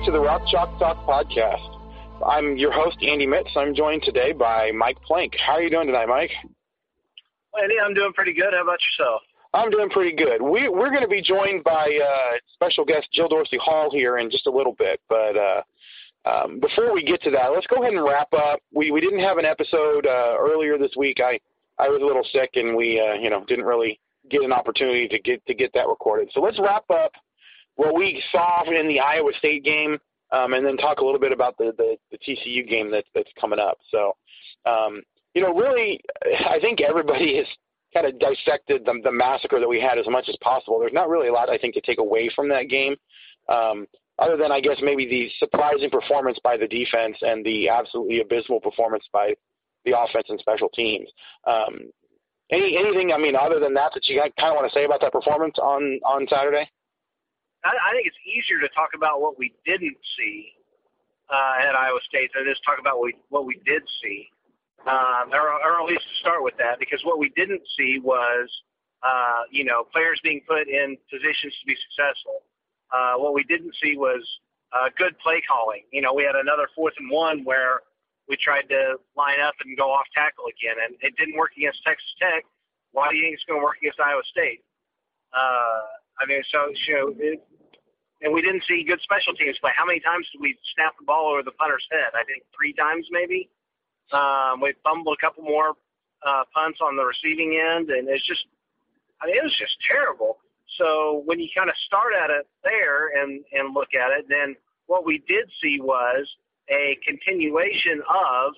Back to the Rock Chalk Talk podcast. I'm your host, Andy Mitts. I'm joined today by Mike Plank. How are you doing tonight, Mike? Andy, I'm doing pretty good. How about yourself? I'm doing pretty good. We, we're going to be joined by uh, special guest Jill Dorsey Hall here in just a little bit. But uh, um, before we get to that, let's go ahead and wrap up. We, we didn't have an episode uh, earlier this week. I, I was a little sick, and we uh, you know didn't really get an opportunity to get to get that recorded. So let's wrap up what we saw in the Iowa State game, um, and then talk a little bit about the, the, the TCU game that's that's coming up. So, um, you know, really, I think everybody has kind of dissected the, the massacre that we had as much as possible. There's not really a lot I think to take away from that game, um, other than I guess maybe the surprising performance by the defense and the absolutely abysmal performance by the offense and special teams. Um, any anything I mean other than that that you kind of want to say about that performance on on Saturday? I, I think it's easier to talk about what we didn't see uh, at Iowa State than is talk about what we, what we did see. Um, or, or at least to start with that, because what we didn't see was, uh, you know, players being put in positions to be successful. Uh, what we didn't see was uh, good play calling. You know, we had another fourth and one where we tried to line up and go off tackle again, and it didn't work against Texas Tech. Why do you think it's going to work against Iowa State? Uh, I mean, so you know, it, and we didn't see good special teams play. How many times did we snap the ball over the punter's head? I think three times maybe. Um, we fumbled a couple more uh, punts on the receiving end, and it's just, I mean, it was just terrible. So when you kind of start at it there and and look at it, then what we did see was a continuation of,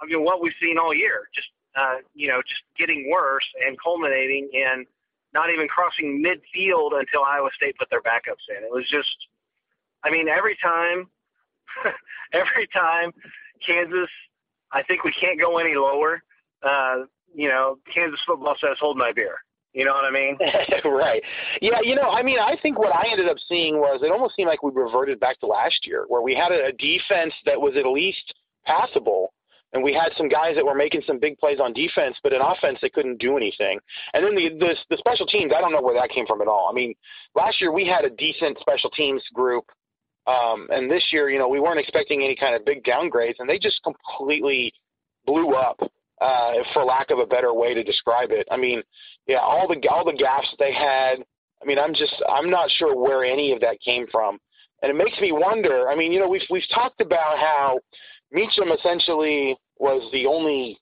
I mean, what we've seen all year, just uh, you know, just getting worse and culminating in not even crossing midfield until Iowa State put their backups in. It was just, I mean, every time, every time Kansas, I think we can't go any lower. Uh, you know, Kansas football says, hold my beer. You know what I mean? right. Yeah, you know, I mean, I think what I ended up seeing was it almost seemed like we reverted back to last year where we had a, a defense that was at least passable and we had some guys that were making some big plays on defense, but in offense they couldn't do anything. And then the, the the special teams, I don't know where that came from at all. I mean, last year we had a decent special teams group, um, and this year, you know, we weren't expecting any kind of big downgrades, and they just completely blew up, uh, for lack of a better way to describe it. I mean, yeah, all the all the gaps they had. I mean, I'm just I'm not sure where any of that came from, and it makes me wonder. I mean, you know, we've we've talked about how Meacham essentially was the only,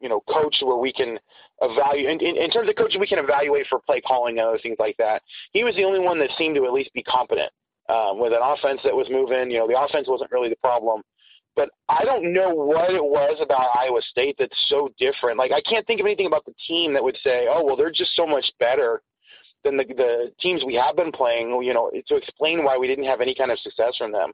you know, coach where we can evaluate in, in, terms of coaching we can evaluate for play calling and other things like that. He was the only one that seemed to at least be competent um, with an offense that was moving. You know, the offense wasn't really the problem, but I don't know what it was about Iowa State that's so different. Like I can't think of anything about the team that would say, "Oh, well, they're just so much better than the the teams we have been playing." You know, to explain why we didn't have any kind of success from them.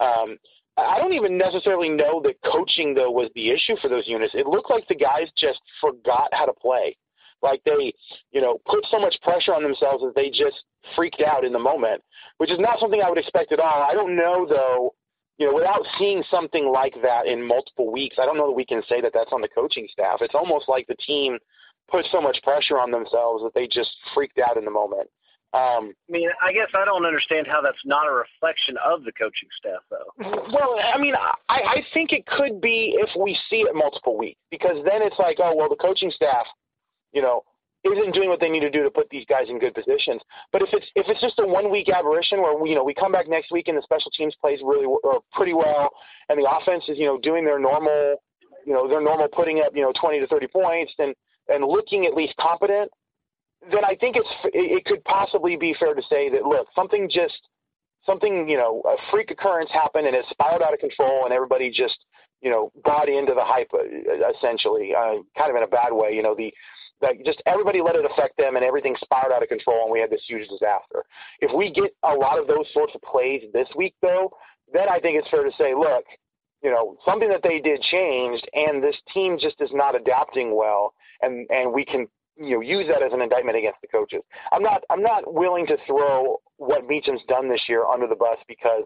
Um, I don't even necessarily know that coaching though was the issue for those units. It looked like the guys just forgot how to play. Like they, you know, put so much pressure on themselves that they just freaked out in the moment, which is not something I would expect at all. I don't know though, you know, without seeing something like that in multiple weeks, I don't know that we can say that that's on the coaching staff. It's almost like the team put so much pressure on themselves that they just freaked out in the moment. Um, I mean, I guess I don't understand how that's not a reflection of the coaching staff, though. Well, I mean, I, I think it could be if we see it multiple weeks, because then it's like, oh, well, the coaching staff, you know, isn't doing what they need to do to put these guys in good positions. But if it's if it's just a one week aberration where we, you know we come back next week and the special teams plays really or pretty well, and the offense is you know doing their normal, you know their normal putting up you know 20 to 30 points and and looking at least competent, then I think it's it could possibly be fair to say that look something just something you know a freak occurrence happened and it spiraled out of control and everybody just you know bought into the hype uh, essentially uh, kind of in a bad way you know the like just everybody let it affect them and everything spiraled out of control and we had this huge disaster. If we get a lot of those sorts of plays this week though, then I think it's fair to say, look, you know, something that they did changed and this team just is not adapting well and and we can you know use that as an indictment against the coaches. I'm not I'm not willing to throw what Meacham's done this year under the bus because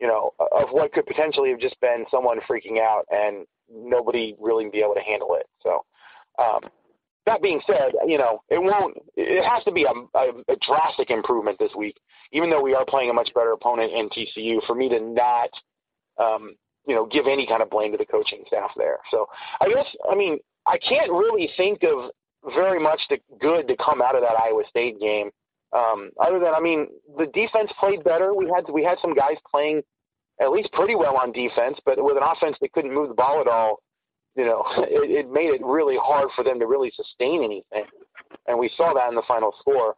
you know of what could potentially have just been someone freaking out and nobody really be able to handle it. So um, that being said, you know, it won't. It has to be a, a, a drastic improvement this week, even though we are playing a much better opponent in TCU. For me to not, um, you know, give any kind of blame to the coaching staff there. So I guess, I mean, I can't really think of very much the good to come out of that Iowa State game. Um, other than, I mean, the defense played better. We had we had some guys playing at least pretty well on defense, but with an offense that couldn't move the ball at all, you know, it, it made it really hard for them to really sustain anything, and we saw that in the final score.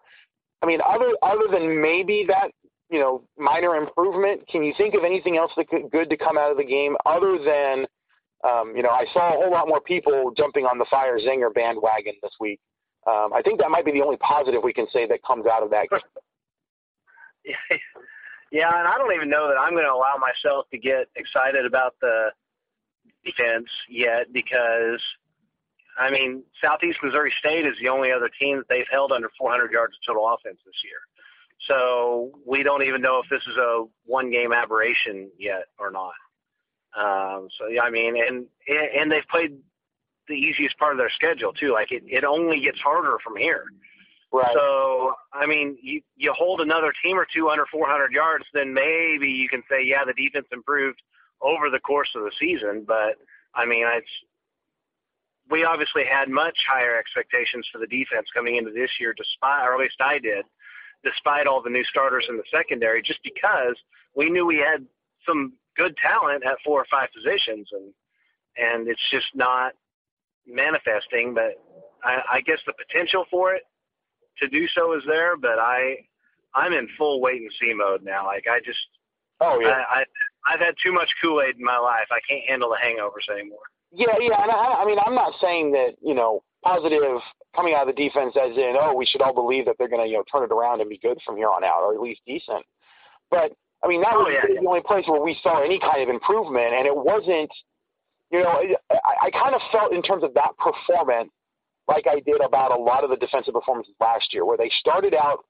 I mean, other other than maybe that, you know, minor improvement, can you think of anything else that could good to come out of the game other than, um, you know, I saw a whole lot more people jumping on the fire Zenger bandwagon this week. Um, I think that might be the only positive we can say that comes out of that. yeah, and I don't even know that I'm going to allow myself to get excited about the defense yet because, I mean, Southeast Missouri State is the only other team that they've held under 400 yards of total offense this year. So we don't even know if this is a one game aberration yet or not. Um, so yeah, I mean, and and they've played the easiest part of their schedule too. Like it, it only gets harder from here. Right. So I mean, you you hold another team or two under 400 yards, then maybe you can say, yeah, the defense improved over the course of the season. But I mean, it's we obviously had much higher expectations for the defense coming into this year, despite, or at least I did, despite all the new starters in the secondary, just because we knew we had some good talent at four or five positions, and and it's just not manifesting. But I, I guess the potential for it to do so is there, but I I'm in full wait and see mode now. Like I just oh yeah I, I I've had too much Kool Aid in my life. I can't handle the hangovers anymore. Yeah, yeah, and I, I mean, I'm not saying that you know positive coming out of the defense as in oh we should all believe that they're going to you know turn it around and be good from here on out or at least decent. But I mean that oh, was yeah, the only place where we saw any kind of improvement, and it wasn't. You know, I, I kind of felt in terms of that performance like I did about a lot of the defensive performances last year, where they started out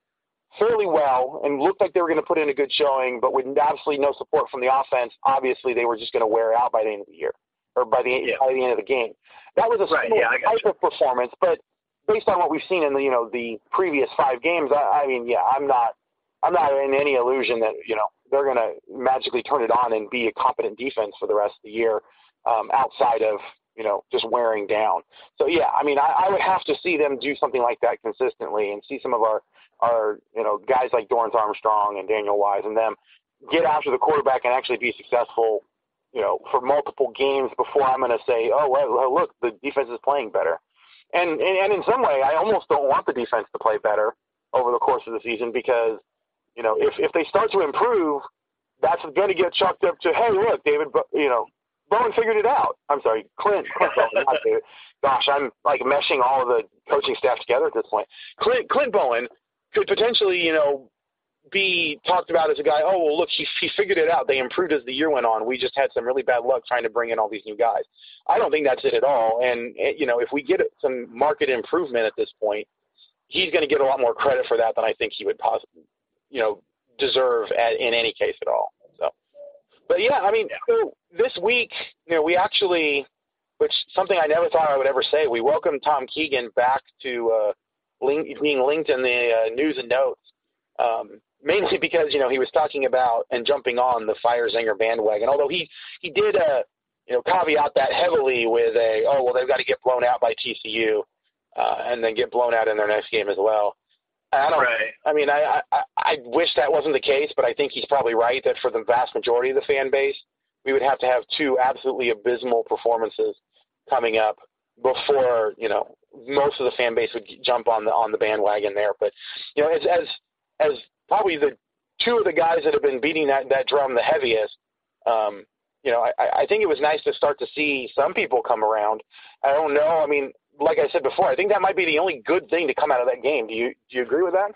fairly well and looked like they were going to put in a good showing, but with absolutely no support from the offense, obviously they were just going to wear out by the end of the year or by the yeah. by the end of the game. That was a right, yeah, type of performance, but based on what we've seen in the you know the previous five games, I, I mean, yeah, I'm not I'm not in any illusion that you know they're going to magically turn it on and be a competent defense for the rest of the year um, outside of you know just wearing down. So yeah, I mean, I, I would have to see them do something like that consistently and see some of our are you know guys like Dorance Armstrong and Daniel Wise and them get after the quarterback and actually be successful, you know, for multiple games before I'm going to say, oh well, look, the defense is playing better. And, and and in some way, I almost don't want the defense to play better over the course of the season because you know if if they start to improve, that's going to get chalked up to hey, look, David, you know, Bowen figured it out. I'm sorry, Clint. Clint not David. Gosh, I'm like meshing all of the coaching staff together at this point. Clint Clint Bowen could potentially, you know, be talked about as a guy. Oh well, look, he he figured it out. They improved as the year went on. We just had some really bad luck trying to bring in all these new guys. I don't think that's it at all. And eh, you know, if we get some market improvement at this point, he's going to get a lot more credit for that than I think he would possibly, you know, deserve at, in any case at all. So, but yeah, I mean, so this week, you know, we actually, which something I never thought I would ever say, we welcomed Tom Keegan back to uh, link, being linked in the uh, news and notes. Um, mainly because you know he was talking about and jumping on the Fire Zenger bandwagon. Although he he did uh you know caveat that heavily with a oh well they've got to get blown out by TCU uh, and then get blown out in their next game as well. I don't. Right. I mean, I, I I wish that wasn't the case, but I think he's probably right that for the vast majority of the fan base, we would have to have two absolutely abysmal performances coming up before you know most of the fan base would jump on the on the bandwagon there. But you know, as as as probably the two of the guys that have been beating that that drum the heaviest. Um, you know, I, I think it was nice to start to see some people come around. I don't know. I mean, like I said before, I think that might be the only good thing to come out of that game. Do you do you agree with that?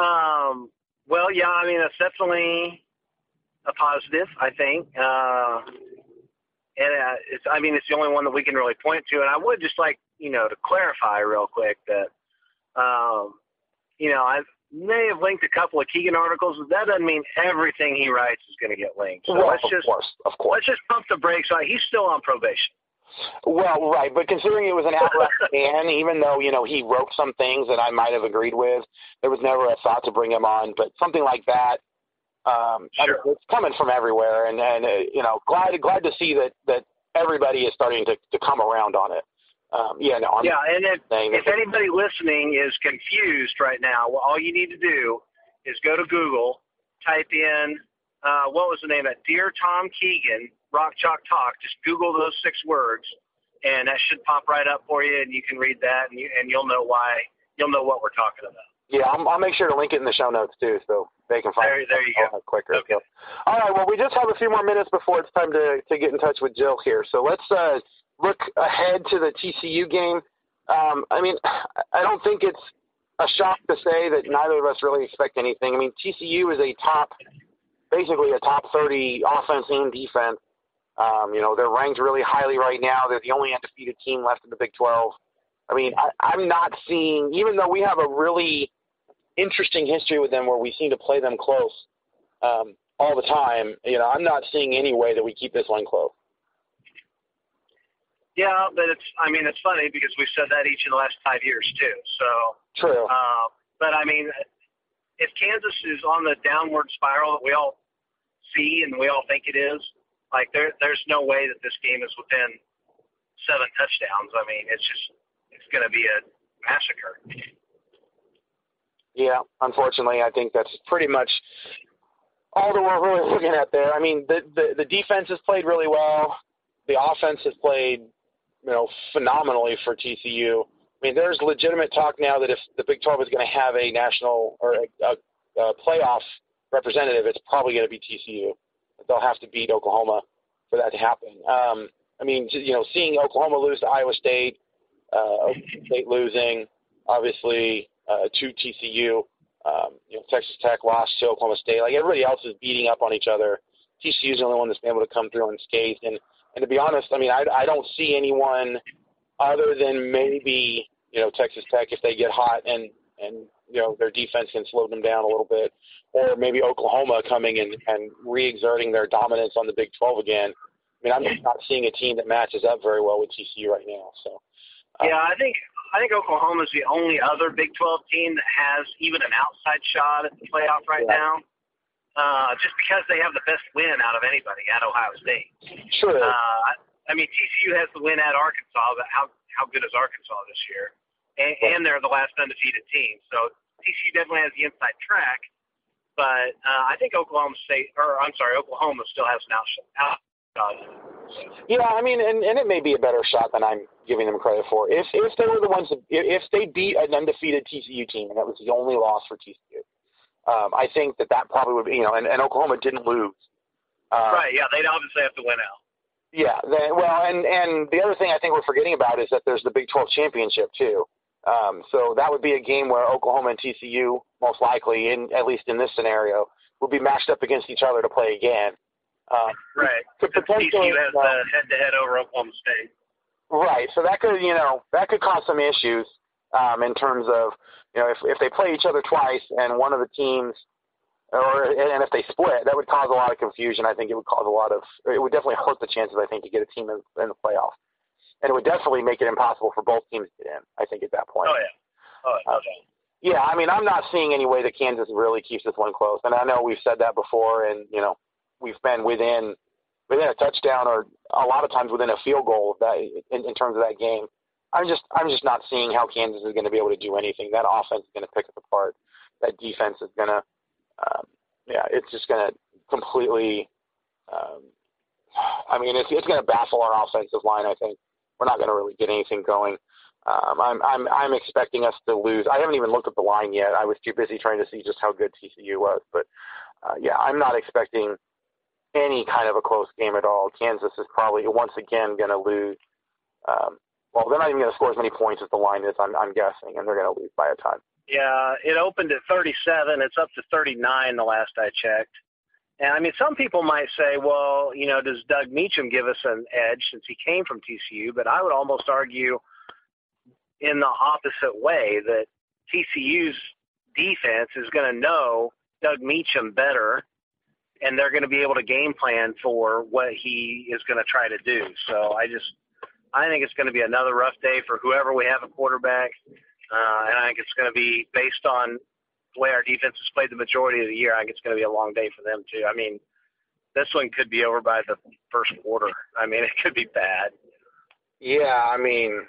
Um, well, yeah, I mean, that's definitely a positive, I think. Uh, and uh, it's, I mean, it's the only one that we can really point to. And I would just like, you know, to clarify real quick that, um, you know, I may have linked a couple of Keegan articles, but that doesn't mean everything he writes is going to get linked. So well, let's of just, course, of course. let's just pump the brakes on. He's still on probation. Well, right, but considering it was an outright ban, even though you know he wrote some things that I might have agreed with, there was never a thought to bring him on. But something like that, um, Sure. it's coming from everywhere, and and uh, you know, glad glad to see that that everybody is starting to to come around on it. Um, yeah, no, I'm Yeah, and if, if anybody listening is confused right now, well, all you need to do is go to Google, type in uh, what was the name of it? Dear Tom Keegan, Rock Chalk Talk. Just Google those six words, and that should pop right up for you, and you can read that, and you and you'll know why. You'll know what we're talking about. Yeah, I'll, I'll make sure to link it in the show notes too, so they can find There- it there you go. quicker. Okay. So, all right, well, we just have a few more minutes before it's time to to get in touch with Jill here. So let's uh, look ahead to the TCU game. Um, I mean, I don't think it's a shock to say that neither of us really expect anything. I mean, TCU is a top, basically a top 30 offense and defense. Um, you know, they're ranked really highly right now. They're the only undefeated team left in the Big 12. I mean, I, I'm not seeing, even though we have a really interesting history with them where we seem to play them close um, all the time, you know, I'm not seeing any way that we keep this one close. Yeah, but it's. I mean, it's funny because we've said that each of the last five years too. So, True. uh, but I mean, if Kansas is on the downward spiral that we all see and we all think it is, like there, there's no way that this game is within seven touchdowns. I mean, it's just, it's going to be a massacre. Yeah, unfortunately, I think that's pretty much all that we're really looking at there. I mean, the the, the defense has played really well. The offense has played, you know, phenomenally for TCU. I mean, there's legitimate talk now that if the Big 12 is going to have a national or a, a, a playoff representative, it's probably going to be TCU. They'll have to beat Oklahoma for that to happen. Um, I mean, you know, seeing Oklahoma lose to Iowa State, uh, Oklahoma State losing, obviously uh, to TCU. Um, you know, Texas Tech lost to Oklahoma State. Like everybody else is beating up on each other. TCU's the only one that's been able to come through unscathed. And and to be honest, I mean, I I don't see anyone other than maybe you know Texas Tech if they get hot and and you know their defense can slow them down a little bit, or maybe Oklahoma coming and and re-exerting their dominance on the Big 12 again. I mean, I'm just not seeing a team that matches up very well with TCU right now. So. uh, Yeah, I think I think Oklahoma's the only other Big 12 team that has even an outside shot at the playoff right Yeah. now. Uh, just because they have the best win out of anybody at Ohio State. Sure. Uh, I, I mean, TCU has the win at Arkansas, but how how good is Arkansas this year? And, and they're the last undefeated team, so TCU definitely has the inside track. But uh, I think Oklahoma State, or I'm sorry, Oklahoma still has an outshot. outshot. Yeah, I mean, and, and it may be a better shot than I'm giving them credit for. If if they were the ones, that, if they beat an undefeated TCU team and that was the only loss for TCU, um, I think that that probably would be, you know, and, and Oklahoma didn't lose. Uh, right? Yeah, they'd obviously have to win out. Yeah, then, well, and and the other thing I think we're forgetting about is that there's the Big 12 championship too. Um, so that would be a game where Oklahoma and TCU, most likely, in at least in this scenario, would be matched up against each other to play again. Uh, Right. potentially, TCU has uh, the head-to-head over Oklahoma State. Right. So that could, you know, that could cause some issues um, in terms of, you know, if if they play each other twice and one of the teams, or and if they split, that would cause a lot of confusion. I think it would cause a lot of, it would definitely hurt the chances. I think to get a team in, in the playoffs, and it would definitely make it impossible for both teams to get in. I think at that point. Oh yeah. Oh, no Uh, doubt. Yeah, I mean, I'm not seeing any way that Kansas really keeps this one close, and I know we've said that before, and you know, we've been within within a touchdown or a lot of times within a field goal that in, in terms of that game. I'm just I'm just not seeing how Kansas is going to be able to do anything. That offense is going to pick us apart. That defense is going to, um, yeah, it's just going to completely. Um, I mean, it's it's going to baffle our offensive line. I think we're not going to really get anything going. Um, I'm I'm I'm expecting us to lose. I haven't even looked at the line yet. I was too busy trying to see just how good TCU was. But uh, yeah, I'm not expecting any kind of a close game at all. Kansas is probably once again going to lose. Um, well, they're not even going to score as many points as the line is. I'm I'm guessing, and they're going to lose by a ton. Yeah, it opened at 37. It's up to 39 the last I checked. And I mean, some people might say, well, you know, does Doug Meacham give us an edge since he came from TCU? But I would almost argue in the opposite way that TCU's defense is going to know Doug Meacham better, and they're going to be able to game plan for what he is going to try to do. So I just, I think it's going to be another rough day for whoever we have a quarterback. Uh, and I think it's going to be based on the way our defense has played the majority of the year. I think it's going to be a long day for them too. I mean, this one could be over by the first quarter. I mean, it could be bad. Yeah, I mean,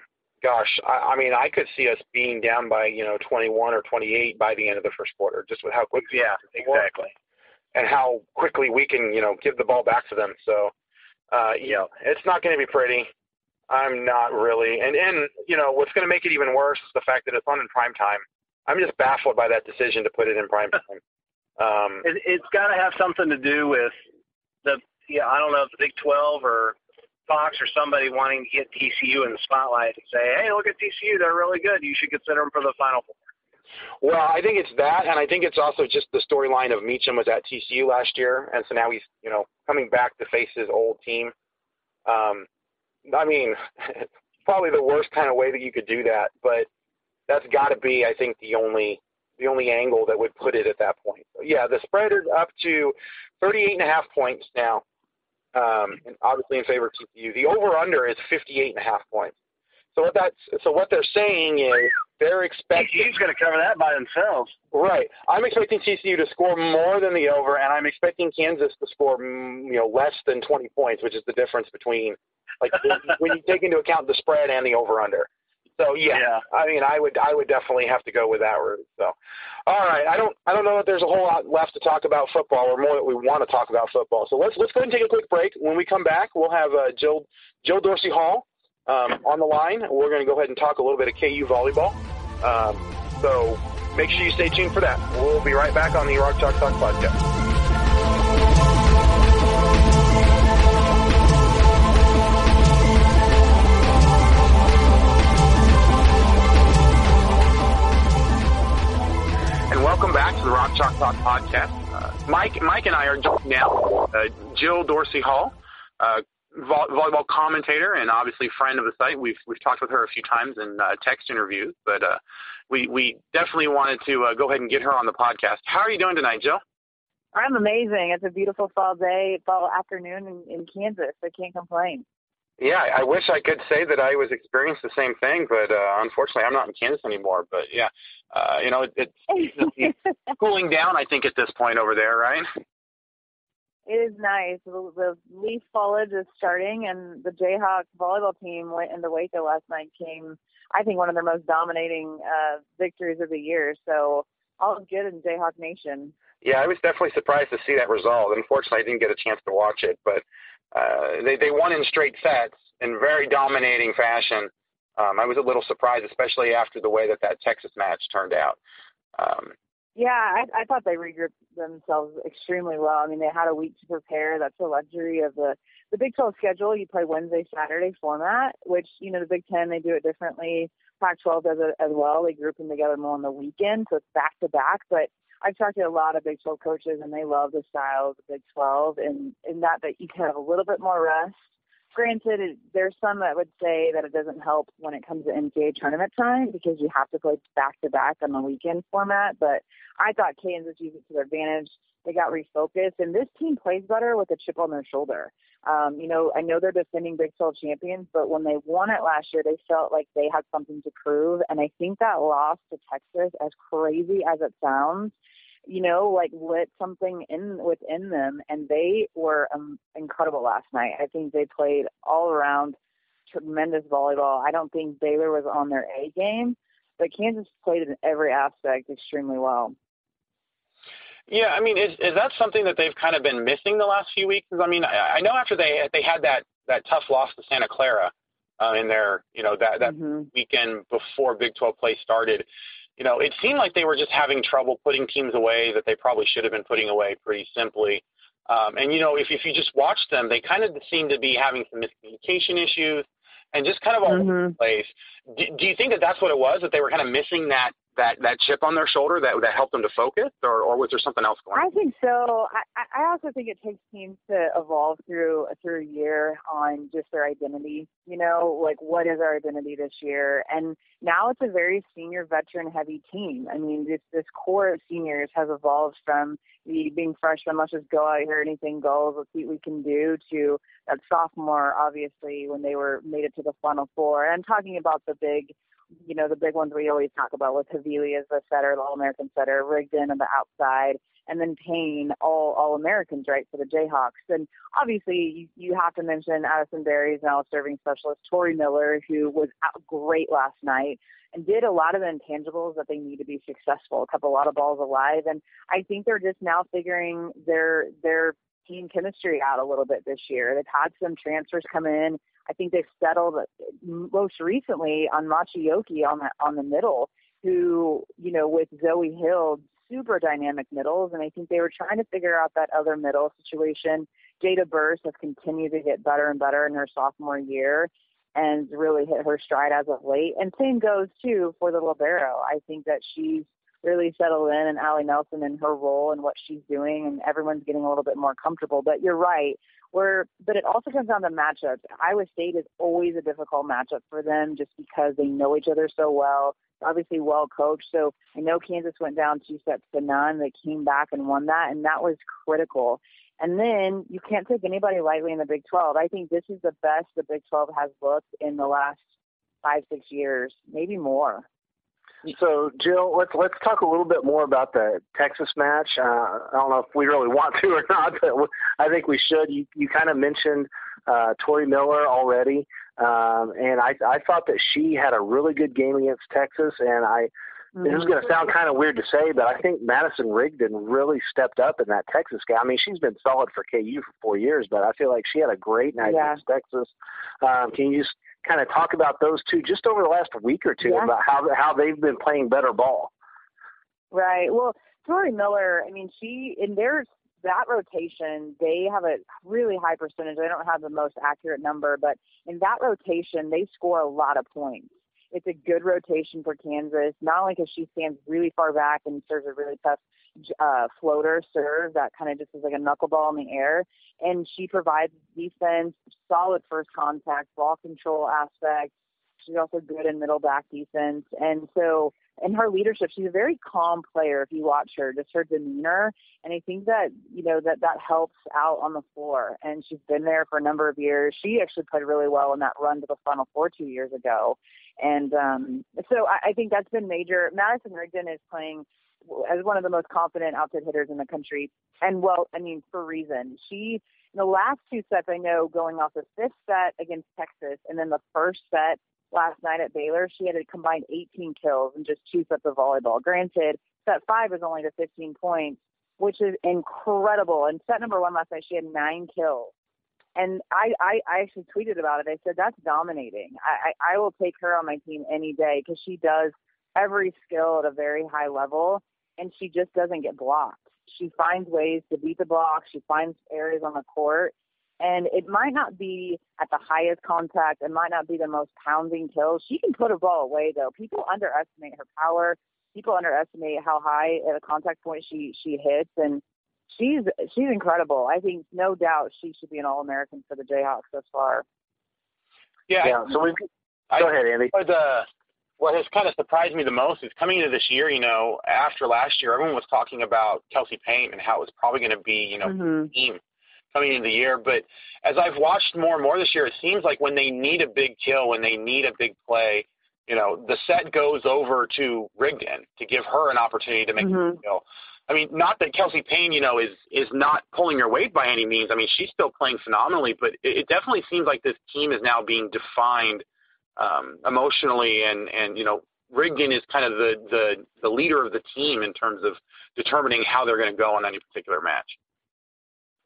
gosh, I, I mean, I could see us being down by you know 21 or 28 by the end of the first quarter, just with how quick Yeah, exactly. and how quickly we can you know give the ball back to them. So, uh, yeah, it's not going to be pretty. I'm not really, and and you know what's going to make it even worse is the fact that it's on in prime time. I'm just baffled by that decision to put it in prime time. Um, It, it's got to have something to do with the, yeah, I don't know if the Big 12 or Fox or somebody wanting to get TCU in the spotlight and say, hey, look at TCU, they're really good. You should consider them for the Final Four. Well, I think it's that, and I think it's also just the storyline of Meacham was at TCU last year, and so now he's you know coming back to face his old team. Um, I mean, probably the worst kind of way that you could do that, but that's got to be, I think, the only the only angle that would put it at that point. So, yeah, the spread is up to 38 and a half points now, um, and obviously in favor of TCU. The over under is 58 and a half points. So what that's so what they're saying is they're expecting TCU's going to cover that by themselves. Right. I'm expecting TCU to score more than the over, and I'm expecting Kansas to score, mm, you know, less than 20 points, which is the difference between, like, when you take into account the spread and the over/under. So yeah, Yeah. I mean, I would, I would definitely have to go with that route. So, all right, I don't, I don't know that there's a whole lot left to talk about football, or more that we want to talk about football. So let's, let's go ahead and take a quick break. When we come back, we'll have uh, Jill, Jill Dorsey Hall um, on the line. We're going to go ahead and talk a little bit of KU volleyball. Um, so make sure you stay tuned for that. We'll be right back on the Rock Chalk Talk podcast. Welcome back to the Rock Chalk Talk podcast. Uh, Mike, Mike and I are joined now. Uh, Jill Dorsey Hall, uh, vo- volleyball commentator and obviously friend of the site. We've we've talked with her a few times in uh, text interviews, but uh, we we definitely wanted to uh, go ahead and get her on the podcast. How are you doing tonight, Jill? I'm amazing. It's a beautiful fall day, fall afternoon in, in Kansas. I can't complain. Yeah, I wish I could say that I was experiencing the same thing, but uh, unfortunately, I'm not in Kansas anymore. But yeah, uh, you know, it, it's cooling down. I think at this point over there, right? It is nice. The, the leaf foliage is starting, and the Jayhawks volleyball team went into Waco last night. Came, I think, one of their most dominating uh, victories of the year. So all is good in Jayhawk Nation. Yeah, I was definitely surprised to see that result. Unfortunately, I didn't get a chance to watch it, but uh, they they won in straight sets in very dominating fashion. Um, I was a little surprised, especially after the way that that Texas match turned out. Um, Yeah, I, I thought they regrouped themselves extremely well. I mean, they had a week to prepare. That's the luxury of the the Big 12 schedule, you play Wednesday, Saturday format, which, you know, the Big 10, they do it differently. Pac 12 does it as well. They group them together more on the weekend, so it's back to back. But I've talked to a lot of Big 12 coaches, and they love the style of the Big 12, and in that that you can have a little bit more rest. Granted, it, there's some that would say that it doesn't help when it comes to NCAA tournament time because you have to play back to back on the weekend format. But I thought Kansas used it to their advantage. They got refocused, and this team plays better with a chip on their shoulder. Um, you know, I know they're defending Big 12 champions, but when they won it last year, they felt like they had something to prove. And I think that loss to Texas, as crazy as it sounds, you know, like lit something in within them, and they were um, incredible last night. I think they played all around tremendous volleyball. I don't think Baylor was on their A game, but Kansas played in every aspect extremely well. Yeah, I mean, is is that something that they've kind of been missing the last few weeks? I mean, I, I know after they they had that that tough loss to Santa Clara uh, in their you know that that mm-hmm. weekend before Big 12 play started, you know, it seemed like they were just having trouble putting teams away that they probably should have been putting away pretty simply. Um, and you know, if if you just watch them, they kind of seem to be having some miscommunication issues and just kind of all mm-hmm. over the place. Do, do you think that that's what it was? That they were kind of missing that that that chip on their shoulder that that helped them to focus, or or was there something else going? on? I think so. I I also think it takes teams to evolve through through a year on just their identity. You know, like what is our identity this year? And now it's a very senior, veteran heavy team. I mean, this this core of seniors has evolved from the being freshmen, let's just go out here, anything goes, let's see what we can do, to that sophomore, obviously, when they were made it to the Final Four. And I'm talking about the big you know, the big ones we always talk about with Havili as the setter, the All-American setter, Rigdon on the outside, and then Payne, all All-Americans, right, for the Jayhawks. And obviously, you, you have to mention Addison Berry's now serving specialist, Tori Miller, who was out great last night and did a lot of the intangibles that they need to be successful, kept a lot of balls alive. And I think they're just now figuring their their team chemistry out a little bit this year. They've had some transfers come in I think they've settled most recently on Machiyoki on the on the middle, who you know with Zoe Hill, super dynamic middles, and I think they were trying to figure out that other middle situation. Jada Burse has continued to get better and better in her sophomore year, and really hit her stride as of late. And same goes too for the libero. I think that she's really settled in and Allie Nelson in her role and what she's doing and everyone's getting a little bit more comfortable. But you're right. We're, but it also comes down to matchups. Iowa State is always a difficult matchup for them just because they know each other so well. Obviously well coached. So I know Kansas went down two sets to none. They came back and won that and that was critical. And then you can't take anybody lightly in the Big 12. I think this is the best the Big 12 has looked in the last five, six years, maybe more. So, Jill, let's let's talk a little bit more about the Texas match. Uh, I don't know if we really want to or not, but I think we should. You you kind of mentioned uh, Tori Miller already, um, and I I thought that she had a really good game against Texas, and I. This is going to sound kind of weird to say, but I think Madison Rigdon really stepped up in that Texas game. I mean, she's been solid for KU for four years, but I feel like she had a great night yeah. against Texas. Um, can you just kind of talk about those two just over the last week or two yeah. about how how they've been playing better ball. Right. Well, Tori Miller, I mean, she in their that rotation, they have a really high percentage. I don't have the most accurate number, but in that rotation, they score a lot of points. It's a good rotation for Kansas, not only because she stands really far back and serves a really tough uh, floater serve that kind of just is like a knuckleball in the air. And she provides defense, solid first contact, ball control aspect. She's also good in middle back defense. And so, in her leadership, she's a very calm player. If you watch her, just her demeanor, and I think that you know that that helps out on the floor. And she's been there for a number of years. She actually played really well in that run to the Final Four two years ago. And um, so I, I think that's been major. Madison Rigdon is playing as one of the most confident outside hitters in the country. And well, I mean, for reason. She, in the last two sets, I know going off the fifth set against Texas and then the first set last night at Baylor, she had a combined 18 kills in just two sets of volleyball. Granted, set five was only to 15 points, which is incredible. And set number one last night, she had nine kills. And I, I, I actually tweeted about it. I said, that's dominating. I, I, I will take her on my team any day because she does every skill at a very high level and she just doesn't get blocked. She finds ways to beat the block. She finds areas on the court. And it might not be at the highest contact. It might not be the most pounding kills. She can put a ball away, though. People underestimate her power. People underestimate how high at a contact point she she hits, and she's she's incredible. I think no doubt she should be an All American for the Jayhawks thus far. Yeah. Yeah. So we I, go ahead, Andy. The what has kind of surprised me the most is coming into this year. You know, after last year, everyone was talking about Kelsey Payne and how it was probably going to be you know Mhm. team coming into the year. But as I've watched more and more this year, it seems like when they need a big kill, when they need a big play, you know, the set goes over to Rigdon to give her an opportunity to make Mhm. a big kill. I mean, not that Kelsey Payne, you know, is is not pulling her weight by any means. I mean, she's still playing phenomenally, but it, it definitely seems like this team is now being defined um, emotionally, and and you know, Rigdon is kind of the the the leader of the team in terms of determining how they're going to go on any particular match.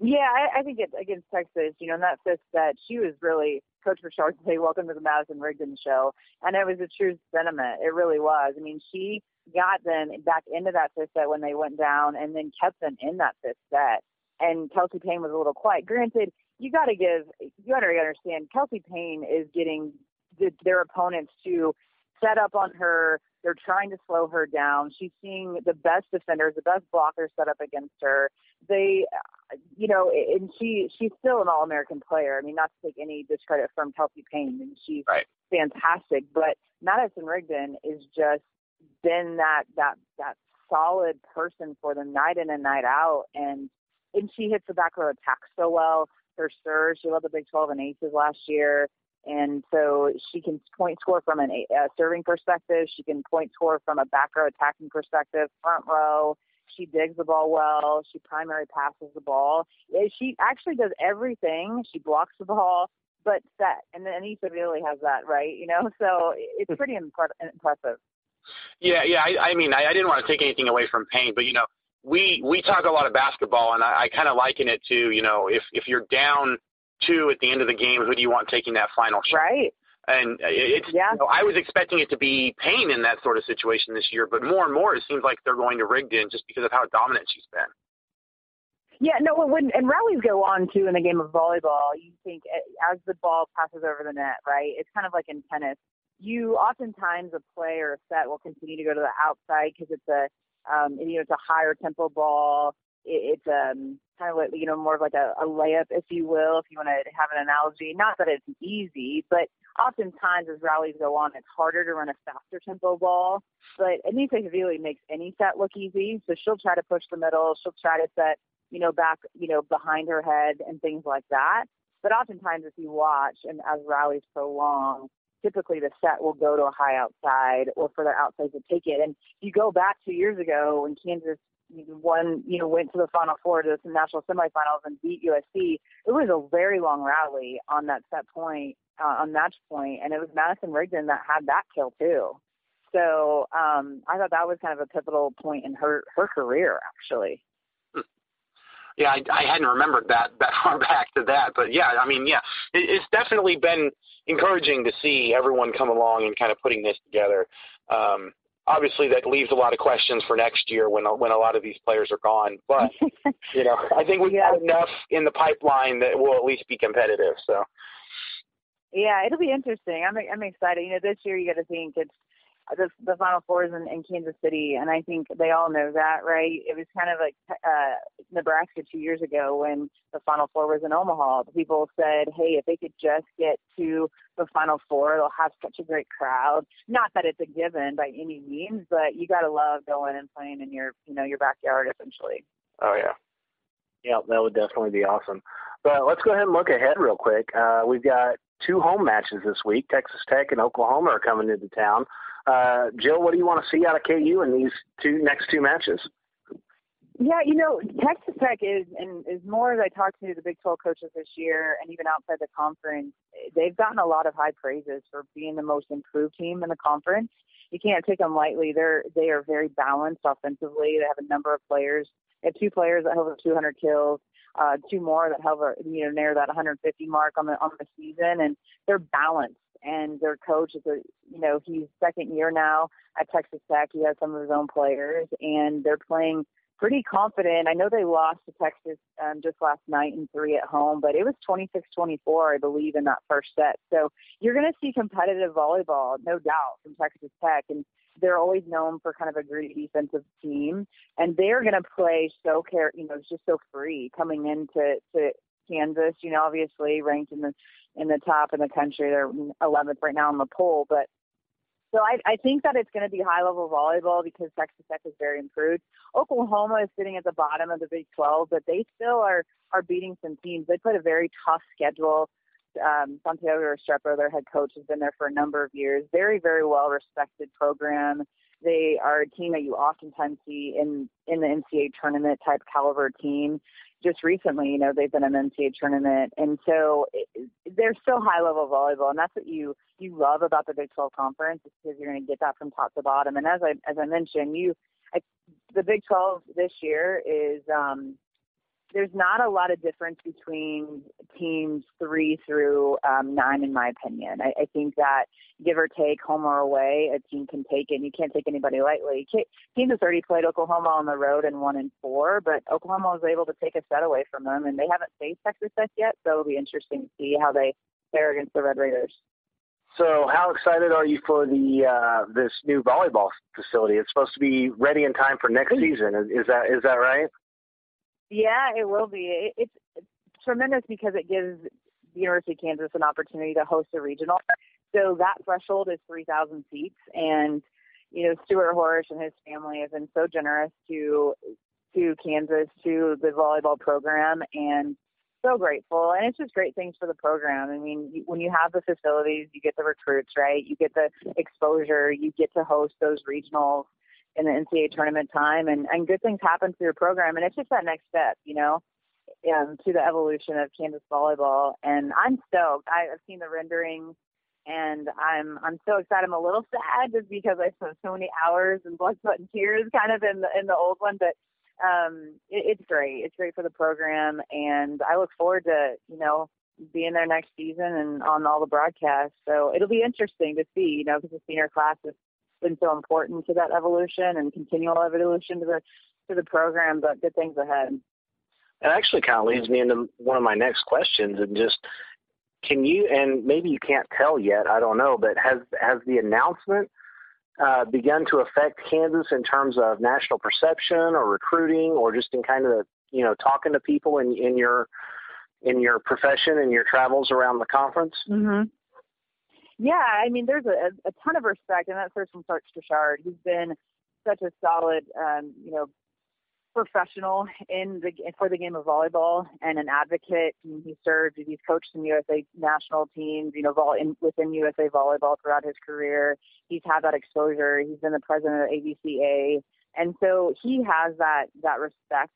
Yeah, I, I think it, against Texas, you know, in that fifth set, she was really Coach Bechard say, "Welcome to the Madison Rigdon show," and it was a true sentiment. It really was. I mean, she got them back into that fifth set when they went down, and then kept them in that fifth set. And Kelsey Payne was a little quiet. Granted, you got to give, you got to understand, Kelsey Payne is getting the, their opponents to set up on her. They're trying to slow her down. She's seeing the best defenders, the best blockers set up against her. They, you know, and she she's still an All American player. I mean, not to take any discredit from Kelsey Payne, and she's Right. fantastic. But Madison Rigdon is just been that that that solid person for them night in and night out, and and she hits the back row attack so well. Her serve, she led the Big 12 in aces last year, and so she can point score from an a serving perspective. She can point score from a back row attacking perspective, front row. She digs the ball well. She primary passes the ball. Eh, she actually does everything. She blocks the ball, but set. And then Ainise really has that, right? You know, so it's pretty impre- impressive. Yeah, yeah. I, I mean, I, I didn't want to take anything away from Payne, but you know, we we talk a lot of basketball, and I, I kind of liken it to you know, if if you're down two at the end of the game, who do you want taking that final shot? Right. And it's Yeah. you know, I was expecting it to be Payne in that sort of situation this year, but more and more it seems like they're going to Rigdon just because of how dominant she's been. Yeah, no, when and rallies go on too in the game of volleyball, you think uh, as the ball passes over the net, right? It's kind of like in tennis. You oftentimes a play or a set will continue to go to the outside because it's a um, you know it's a higher tempo ball. It, it's um kind of like you know more of like a, a layup, if you will, if you want to have an analogy. Not that it's easy, but oftentimes as rallies go on, it's harder to run a faster tempo ball. But Ainise really makes any set look easy, so she'll try to push the middle. She'll try to set you know, back, you know, behind her head and things like that. But oftentimes, if you watch and as rallies prolong, typically the set will go to a high outside or for their outside to take it. And you go back two years ago when Kansas won, you know, went to the Final Four to the national semifinals and beat USC. It was a very long rally on that set point, uh, on match point, and it was Madison Rigdon that had that kill too. So um, I thought that was kind of a pivotal point in her her career, actually. Yeah, I, I hadn't remembered that that far back to that, but yeah, I mean, yeah, it, it's definitely been encouraging to see everyone come along and kind of putting this together. Um, obviously, that leaves a lot of questions for next year when when a lot of these players are gone. But you know, I think we've got enough in the pipeline that we'll at least be competitive. So Yeah, it'll be interesting. I'm I'm excited. You know, this year you got to think it's the the Final Four is in, in Kansas City, and I think they all know that, right? It was kind of like uh, Nebraska two years ago when the Final Four was in Omaha. The people said, "Hey, if they could just get to the Final Four, they'll have such a great crowd." Not that it's a given by any means, but you got to love going and playing in your you know your backyard, essentially. Oh yeah. Yeah, that would definitely be awesome. But let's go ahead and look ahead real quick. Uh, we've got two home matches this week. Texas Tech and Oklahoma are coming into town. Uh, Jill, what do you want to see out of KU in these two next two matches? Yeah, you know, Texas Tech is, and as more as I talk to the Big 12 coaches this year, and even outside the conference, they've gotten a lot of high praises for being the most improved team in the conference. You can't take them lightly. They're they are very balanced offensively. They have a number of players. They have two players that have over 200 kills, uh, two more that have you know near that 150 mark on the on the season, and they're balanced. And their coach is a you know he's second year now at Texas Tech. He has some of his own players, and they're playing pretty confident. I know they lost to Texas um, just last night in three at home, but it was 26-24, I believe, in that first set. So you're going to see competitive volleyball, no doubt, from Texas Tech, and they're always known for kind of a gritty defensive team, and they're going to play so care, you know, just so free coming into to Kansas. You know, obviously ranked in the in the top in the country. They're 11th right now on the poll, but so I, I think that it's going to be high level volleyball because Texas Tech is very improved. Oklahoma is sitting at the bottom of the Big 12, but they still are are beating some teams. They played a very tough schedule. Um, Santiago Restrepo, their head coach, has been there for a number of years. Very, very well respected program. They are a team that you oftentimes see in in the NCAA tournament type caliber team just recently, you know, they've been an NCAA tournament, and so it, they're still high level volleyball, and that's what you you love about the Big 12 conference is because you're going to get that from top to bottom. And as I as I mentioned, you I, the Big 12 this year is um, there's not a lot of difference between teams three through um, nine, in my opinion. I, I think that give or take, home or away, a team can take it. And you can't take anybody lightly. Teams have already played Oklahoma on the road and one and four, but Oklahoma was able to take a set away from them, and they haven't faced Texas Tech yet. So it'll be interesting to see how they fare against the Red Raiders. So, how excited are you for the uh, this new volleyball facility? It's supposed to be ready in time for next season. Is, is that is that right? Yeah, it will be. It's, tremendous because it gives the University of Kansas an opportunity to host a regional. So that threshold is 3,000 seats, and you know Stuart Horejsi and his family have been so generous to to Kansas, to the volleyball program, and so grateful. And it's just great things for the program. I mean, when you have the facilities, you get the recruits, right? You get the exposure, you get to host those regionals in the NCAA tournament time, and and good things happen for your program. And it's just that next step, you know, um, to the evolution of Kansas volleyball. And I'm stoked. I, I've seen the renderings, and I'm I'm so excited. I'm a little sad just because I spent so many hours and blood, sweat, and tears kind of in the in the old one, but um, it, it's great. It's great for the program, and I look forward to you know being there next season and on all the broadcasts. So it'll be interesting to see, you know, because the senior class is been so important to that evolution and continual evolution to the to the program. But good things ahead. It actually kind of leads me into one of my next questions, and just can you and maybe you can't tell yet, I don't know, but has has the announcement uh, begun to affect Kansas in terms of national perception or recruiting, or just in kind of you know talking to people in in your in your profession and your travels around the conference? Mm-hmm. Yeah, I mean, there's a, a ton of respect, and that starts from Ray Bechard. He's been such a solid, um, you know, professional in the for the game of volleyball and an advocate. He served, he's coached some USA national teams, you know, vol- in, within USA volleyball throughout his career. He's had that exposure. He's been the president of AVCA, and so he has that that respect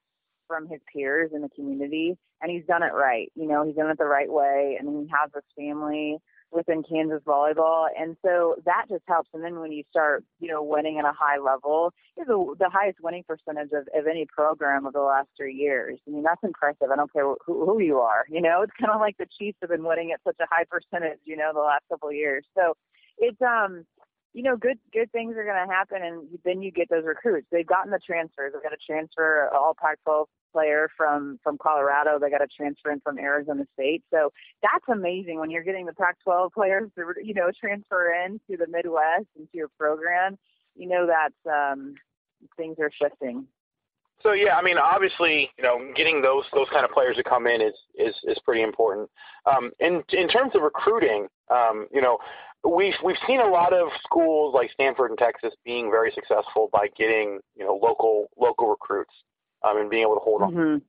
from his peers in the community, and he's done it right. You know, he's done it the right way, and he has this family within Kansas volleyball, and so that just helps. And then when you start, you know, winning at a high level, is the, the highest winning percentage of, of any program of the last three years. I mean, that's impressive. I don't care who, who you are. You know, it's kind of like the Chiefs have been winning at such a high percentage, you know, the last couple of years. So it's um you know, good good things are going to happen, and then you get those recruits. They've gotten the transfers. They've got a transfer all Pac-12 player from from Colorado. They got a transfer in from Arizona State. So that's amazing when you're getting the Pac-12 players to you know transfer in to the Midwest into your program. You know that um, things are shifting. So yeah, I mean, obviously, you know, getting those those kind of players to come in is is is pretty important. Um, in in terms of recruiting, um, you know, we've we've seen a lot of schools like Stanford and Texas being very successful by getting you know local local recruits um, and being able to hold mm-hmm. on.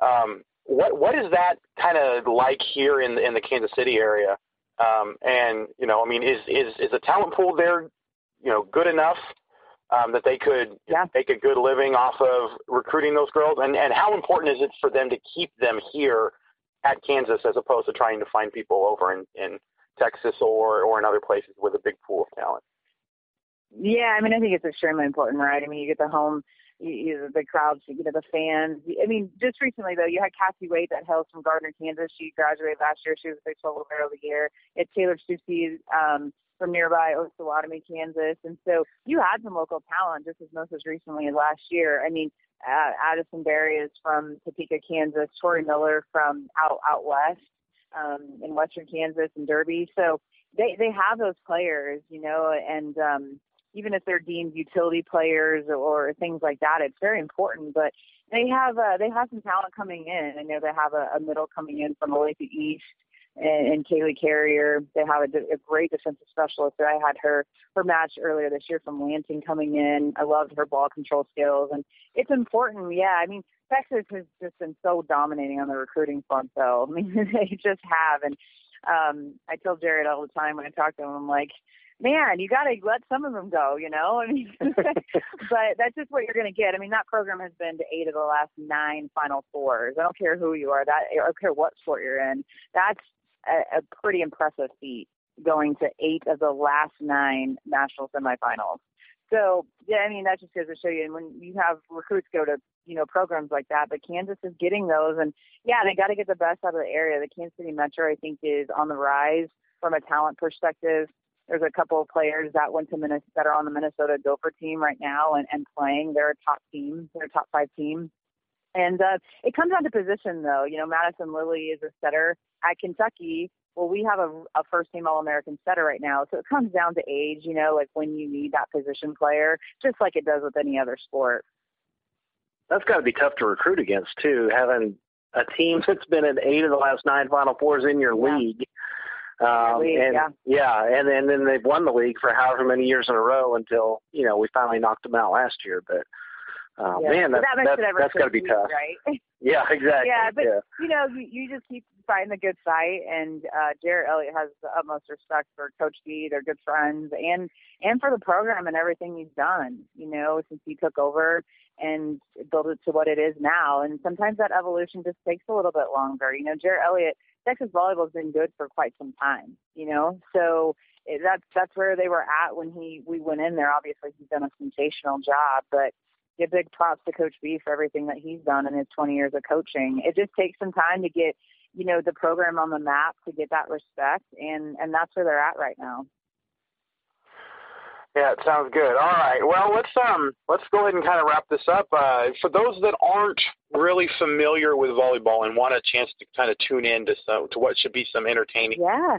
Um, what what is that kind of like here in in the Kansas City area? Um, and you know, I mean, is is is the talent pool there, you know, good enough um, that they could yeah. make a good living off of recruiting those girls? And and how important is it for them to keep them here at Kansas as opposed to trying to find people over in in Texas or or in other places with a big pool of talent? Yeah, I mean, I think it's extremely important, right? I mean, you get the home you, the crowds, you know, the fans. I mean, just recently though, you had Cassie Wait that hails from Gardner, Kansas. She graduated last year. She was the Big 12 Player of the Year. It's Tayler Soucie um, from nearby Osawatomie, Kansas, and so you had some local talent just as most as recently as last year. I mean, uh, Addison Berry is from Topeka, Kansas. Tori Miller from out out west um, in western Kansas and Derby. So they they have those players, you know, and um, even if they're deemed utility players or things like that, it's very important. But they have uh, they have some talent coming in. I know they have a, a middle coming in from Olathe East and, and Kaylee Carrier. They have a, a great defensive specialist. I had her her match earlier this year from Lansing coming in. I loved her ball control skills, and it's important. Yeah, I mean Texas has just been so dominating on the recruiting front, though. I mean they just have, and um, I tell Jerritt all the time when I talk to him, I'm like, man, you got to let some of them go, you know? I mean, but that's just what you're going to get. I mean, that program has been to eight of the last nine Final Fours. I don't care who you are. That I don't care what sport you're in. That's a, a pretty impressive feat, going to eight of the last nine national semifinals. So yeah, I mean that just goes to show you. And when you have recruits go to you know programs like that, but Kansas is getting those, and yeah, they got to get the best out of the area. The Kansas City Metro, I think, is on the rise from a talent perspective. There's a couple of players that went to Minnesota that are on the Minnesota Gopher team right now and, and playing. They're a top team. They're a top five team. And uh, it comes down to position, though. You know, Madison Lilly is a setter at Kentucky. Well, we have a, a first team All American setter right now. So it comes down to age, you know, like when you need that position player, just like it does with any other sport. That's got to be tough to recruit against, too, having a team that's been in eight of the last nine Final Fours in your yeah. league. Um, league, and yeah. yeah, and then then they've won the league for however many years in a row until you know we finally knocked them out last year. But uh, yeah. man, that, that that, that's got to be tough, right? Yeah, exactly. Yeah, but yeah. you know, you, you just keep fighting the good fight, and uh, Jerritt Elliott has the utmost respect for Coach B. They're good friends, and and for the program and everything he's done. You know, since he took over and built it to what it is now. And sometimes that evolution just takes a little bit longer. You know, Jerritt Elliott, Texas volleyball has been good for quite some time. You know, so it, that's that's where they were at when he we went in there. Obviously, he's done a sensational job, but give big props to Coach B for everything that he's done in his 20 years of coaching. It just takes some time to get, you know, the program on the map to get that respect, and and that's where they're at right now. Yeah, it sounds good. All right. Well, let's um let's go ahead and kind of wrap this up. Uh, for those that aren't really familiar with volleyball and want a chance to kind of tune in to some to what should be some entertaining. Yeah.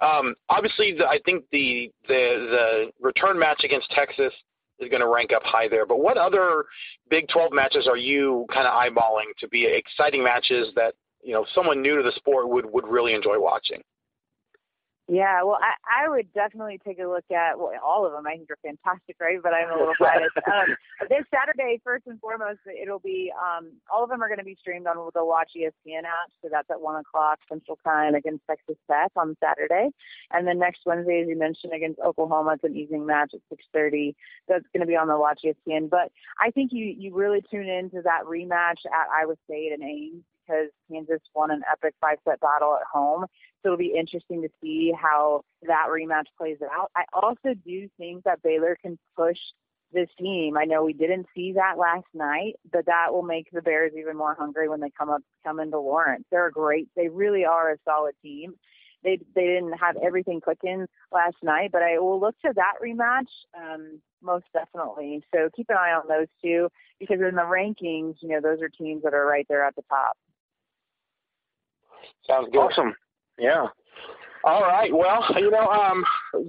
Um, obviously, the, I think the the the return match against Texas is going to rank up high there. But what other Big 12 matches are you kind of eyeballing to be exciting matches that you know someone new to the sport would would really enjoy watching? Yeah, well, I, I would definitely take a look at well, all of them. I think are fantastic, right? But I'm a little biased. um, this Saturday, first and foremost, it'll be um, all of them are going to be streamed on the Watch ESPN app. So that's at one o'clock Central Time against Texas Tech on Saturday, and then next Wednesday, as you mentioned, against Oklahoma, it's an evening match at 6:30. That's going to be on the Watch ESPN. But I think you you really tune into that rematch at Iowa State and Ames because Kansas won an epic five set battle at home. So it'll be interesting to see how that rematch plays out. I also do think that Baylor can push this team. I know we didn't see that last night, but that will make the Bears even more hungry when they come up come into Lawrence. They're a great they really are a solid team. They they didn't have everything clicking last night, but I will look to that rematch um, most definitely. So keep an eye on those two because in the rankings, you know, those are teams that are right there at the top. Sounds good. Awesome. Yeah. All right. Well, you know, um,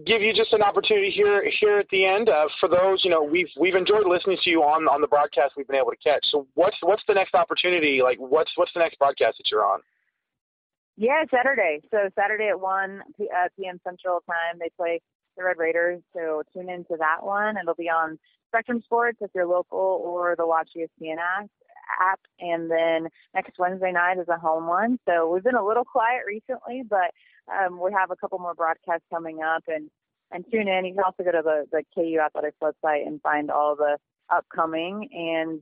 give you just an opportunity here here at the end uh, for those. You know, we've we've enjoyed listening to you on on the broadcast we've been able to catch. So what's what's the next opportunity? Like, what's what's the next broadcast that you're on? Yeah, Saturday. So Saturday at one uh, p.m. Central Time, they play the Red Raiders. So tune into that one. It'll be on Spectrum Sports if you're local, or the Watch ESPN app app. And then next Wednesday night is a home one. So we've been a little quiet recently, but um, we have a couple more broadcasts coming up. And and tune in. You can also go to the the KU Athletics website and find all the upcoming and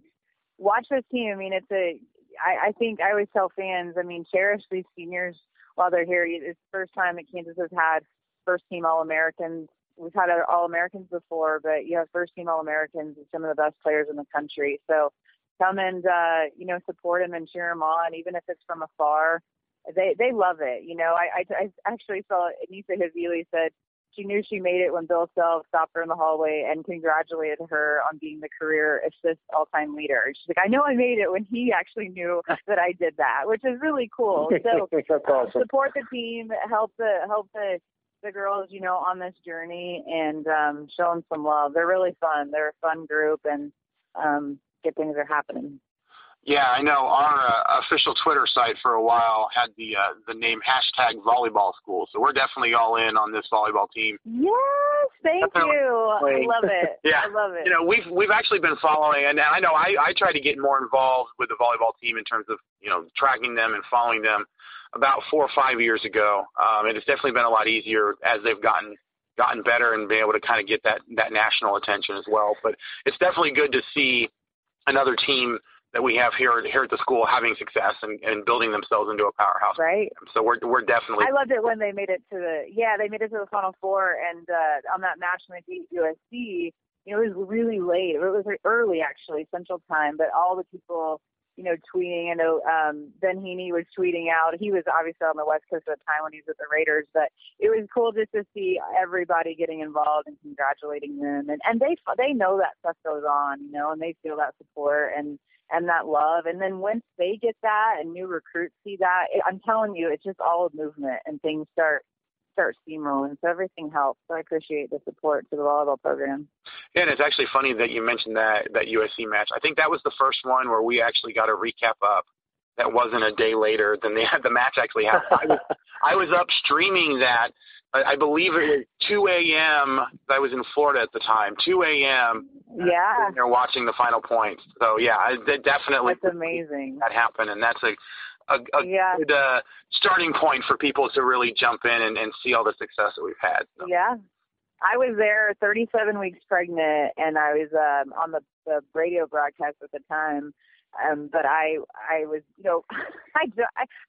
watch this team. I mean, it's a I, I think I always tell fans. I mean, cherish these seniors while they're here. It's the first time that Kansas has had first team All Americans we've had All Americans before, but you have first team All Americans and some of the best players in the country. So come and uh, you know support them and cheer them on, even if it's from afar. They they love it. You know, I I, I actually saw Ainise Havili said she knew she made it when Bill Self stopped her in the hallway and congratulated her on being the career assist all-time leader. She's like, I know I made it when he actually knew that I did that, which is really cool. So awesome. support the team, help the help the the girls, you know, on this journey and um, show them some love. They're really fun. They're a fun group, and um, good things are happening. Yeah, I know. Our uh, official Twitter site for a while had the uh, the name hashtag Volleyball School, so we're definitely all in on this volleyball team. Yes, thank you. I love it. Yeah, I love it. You know, we've we've actually been following, and I know I I try to get more involved with the volleyball team in terms of you know tracking them and following them about four or five years ago. Um, and it's definitely been a lot easier as they've gotten gotten better and been able to kind of get that that national attention as well. But it's definitely good to see another team that we have here here at the school having success and, and building themselves into a powerhouse. Right. So we're we're definitely. I loved it when they made it to the yeah they made it to the final four and uh, on that match when they beat USC you know it was really late it was early actually Central Time but all the people you know tweeting. I know um, Ben Heaney was tweeting out. He was obviously on the West Coast at the time when he was with the Raiders but it was cool just to see everybody getting involved and congratulating them. And and they they know that stuff goes on you know and they feel that support and and that love. And then once they get that and new recruits see that, it, I'm telling you, it's just all movement and things start start steamrolling. So everything helps. So I appreciate the support to the volleyball program. Yeah, and it's actually funny that you mentioned that that USC match. I think that was the first one where we actually got a recap up. That wasn't a day later than they had the match actually happened. I was, I was up streaming that I, believe it was 2 a.m. I was in Florida at the time. 2 a.m. Yeah. They're watching the final points. So yeah, I, definitely. That's amazing. That happened, and that's a a, a yeah. good uh, starting point for people to really jump in and, and see all the success that we've had. So. Yeah. I was there 37 weeks pregnant, and I was um, on the, the radio broadcast at the time. Um, but I, I was, you know, I,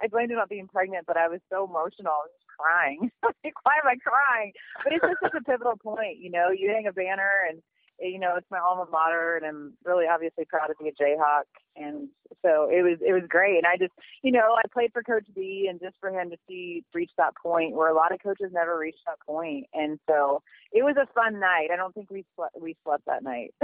I blamed it on being pregnant, but I was so emotional. I was crying. like, why am I crying? But it's just such a pivotal point, you know. You hang a banner, and you know it's my alma mater, and I'm really obviously proud to be a Jayhawk. And so it was it was great. And I just, you know, I played for Coach B, and just for him to see reach that point where a lot of coaches never reach that point. And so it was a fun night. I don't think we slept we slept that night.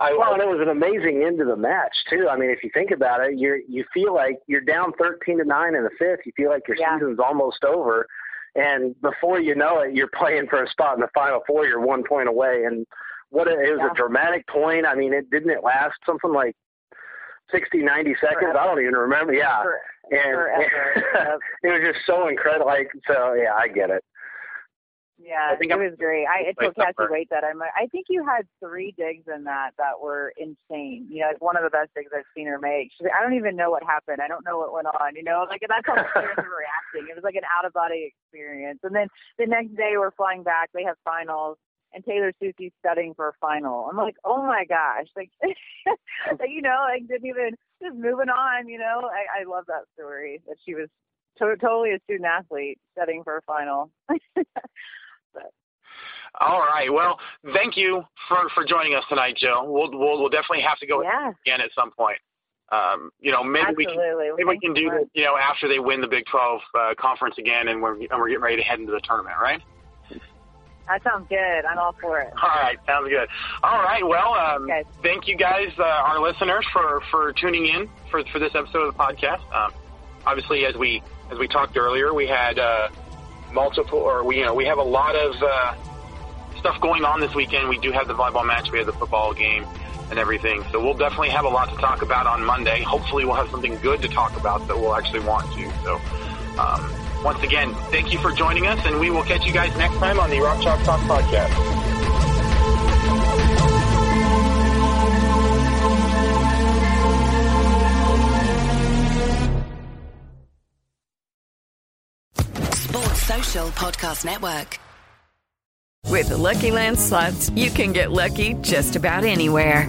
I, well, and it was an amazing end to the match too. I mean, if you think about it, you you feel like you're down thirteen to nine in the fifth. You feel like your yeah. season's almost over, and before you know it, you're playing for a spot in the final four. You're one point away, and what a, it was yeah. a dramatic point. I mean, it didn't it last something like 60, 90 seconds. Forever. I don't even remember. Yeah, For, and forever. it was just so incredible. Like so, yeah, I get it. Yeah, I think it I'm- was great. I it Wait, Cassie. Wait that I'm. I think you had three digs in that that were insane. You know, it's one of the best digs I've seen her make. She's like, I don't even know what happened. I don't know what went on. You know, like that's how the players were reacting. It was like an out of body experience. And then the next day we're flying back. They have finals. And Tayler Soucie's studying for a final. I'm like, oh my gosh, like, you know, like didn't even just moving on. You know, I, I love that story that she was to- totally a student athlete studying for a final. but. All right. Well, thank you for for joining us tonight, Jill. We'll we'll, we'll definitely have to go yeah, again at some point. Um, you know, maybe we can absolutely. maybe we can do you know, after they win the Big 12 uh, conference again, and we're and we're getting ready to head into the tournament, right? That sounds good. I'm all for it. All right, sounds good. All right, well, um, Okay. thank you guys, uh, our listeners, for for tuning in for for this episode of the podcast. Um, obviously, as we as we talked earlier, we had uh, multiple, or we you know we have a lot of uh, stuff going on this weekend. We do have the volleyball match, we have the football game, and everything. So we'll definitely have a lot to talk about on Monday. Hopefully, we'll have something good to talk about that we'll actually want to. So. Um, once again, thank you for joining us, and we will catch you guys next time on the Rock Chalk Talk podcast. Sports Social Podcast Network. With the LuckyLand slots, you can get lucky just about anywhere.